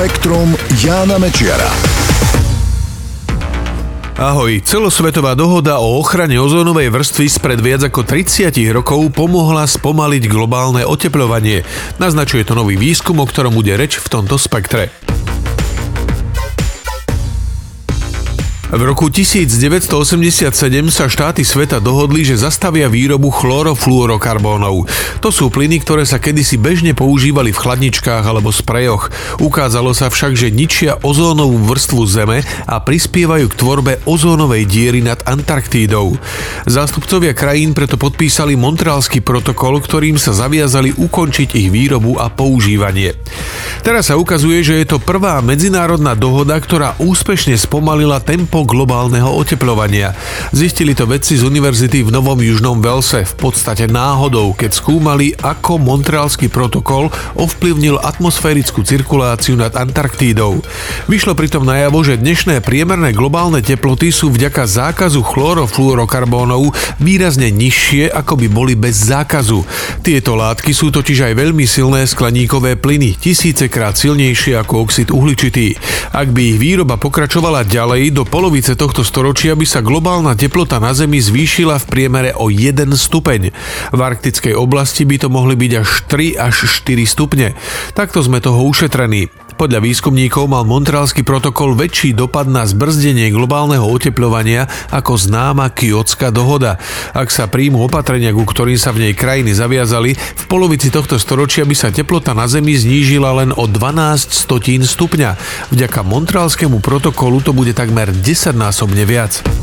Spektrum Jána Mečiara. Ahoj, celosvetová dohoda o ochrane ozónovej vrstvy spred viac ako 30 rokov pomohla spomaliť globálne oteplovanie. Naznačuje to nový výskum, o ktorom bude reč v tomto spektre. V roku 1987 sa štáty sveta dohodli, že zastavia výrobu chlorofluorokarbónov. To sú plyny, ktoré sa kedysi bežne používali v chladničkách alebo sprejoch. Ukázalo sa však, že ničia ozónovú vrstvu Zeme a prispievajú k tvorbe ozónovej diery nad Antarktídou. Zástupcovia krajín preto podpísali Montrealský protokol, ktorým sa zaviazali ukončiť ich výrobu a používanie. Teraz sa ukazuje, že je to prvá medzinárodná dohoda, ktorá úspešne spomalila tempo globálneho oteplovania. Zistili to vedci z univerzity v Novom Južnom Velse v podstate náhodou, keď skúmali, ako Montrealský protokol ovplyvnil atmosférickú cirkuláciu nad Antarktídou. Vyšlo pritom najavo, že dnešné priemerné globálne teploty sú vďaka zákazu chlorofluorokarbónov výrazne nižšie, ako by boli bez zákazu. Tieto látky sú totiž aj veľmi silné skleníkové plyny, tisícekrát silnejšie ako oxid uhličitý. Ak by ich výroba pokračovala ďalej, do polovice polovice tohto storočia by sa globálna teplota na Zemi zvýšila v priemere o 1 stupeň. V arktickej oblasti by to mohli byť až 3 až 4 stupne. Takto sme toho ušetrení. Podľa výskumníkov mal Montrealský protokol väčší dopad na zbrzdenie globálneho oteplovania ako známa Kyotská dohoda. Ak sa príjmu opatrenia, ku ktorým sa v nej krajiny zaviazali, v polovici tohto storočia by sa teplota na Zemi znížila len o 12 stotín stupňa. Vďaka Montrealskému protokolu to bude takmer 10 10-násobne viac.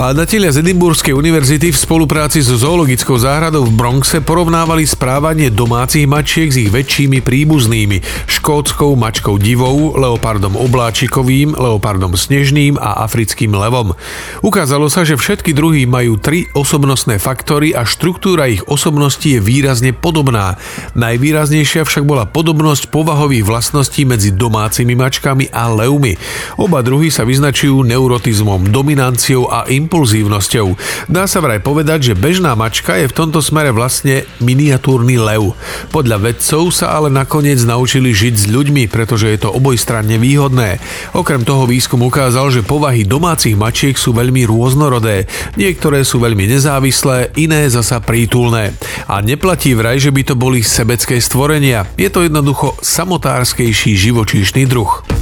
Bádatelia z Edimburskej univerzity v spolupráci so zoologickou záhradou v Bronxe porovnávali správanie domácich mačiek s ich väčšími príbuznými, škótskou mačkou divou, leopardom obláčikovým, leopardom snežným a africkým levom. Ukázalo sa, že všetky druhy majú tri osobnostné faktory a štruktúra ich osobnosti je výrazne podobná. Najvýraznejšia však bola podobnosť povahových vlastností medzi domácimi mačkami a levmi. Oba druhy sa vyznačujú neurotizmom, dominanciou a impulzívnosťou. Dá sa vraj povedať, že bežná mačka je v tomto smere vlastne miniatúrny lev. Podľa vedcov sa ale nakoniec naučili žiť s ľuďmi, pretože je to obojstranne výhodné. Okrem toho výskum ukázal, že povahy domácich mačiek sú veľmi rôznorodé. Niektoré sú veľmi nezávislé, iné zasa prítulné. A neplatí vraj, že by to boli sebecké stvorenia. Je to jednoducho samotárskejší živočíšny druh.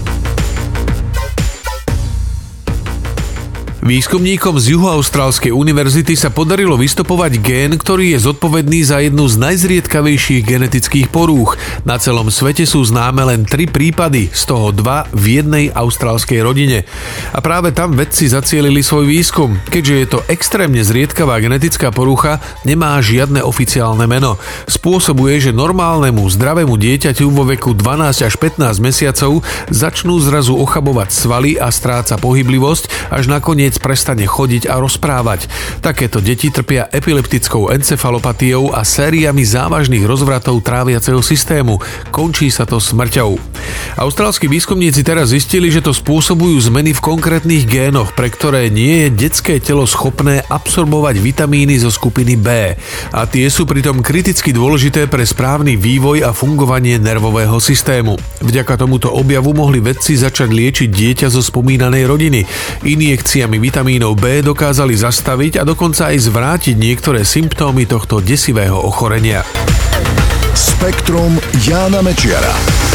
Výskumníkom z Juhoaustrálskej univerzity sa podarilo vystopovať gén, ktorý je zodpovedný za jednu z najzriedkavejších genetických porúch. Na celom svete sú známe len tri prípady, z toho dva v jednej austrálskej rodine. A práve tam vedci zacielili svoj výskum. Keďže je to extrémne zriedkavá genetická porucha, nemá žiadne oficiálne meno. Spôsobuje, že normálnemu zdravému dieťaťu vo veku 12 až 15 mesiacov začnú zrazu ochabovať svaly a stráca pohyblivosť, až nakoniec prestane chodiť a rozprávať. Takéto deti trpia epileptickou encefalopatiou a sériami závažných rozvratov tráviaceho systému. Končí sa to smrťou. Austrálsky výskumníci teraz zistili, že to spôsobujú zmeny v konkrétnych génoch, pre ktoré nie je detské telo schopné absorbovať vitamíny zo skupiny B. A tie sú pritom kriticky dôležité pre správny vývoj a fungovanie nervového systému. Vďaka tomuto objavu mohli vedci začať liečiť dieťa zo spomínanej rodiny. Injekciami vitamínov B dokázali zastaviť a dokonca aj zvrátiť niektoré symptómy tohto desivého ochorenia. Spektrum Jána Mečiara.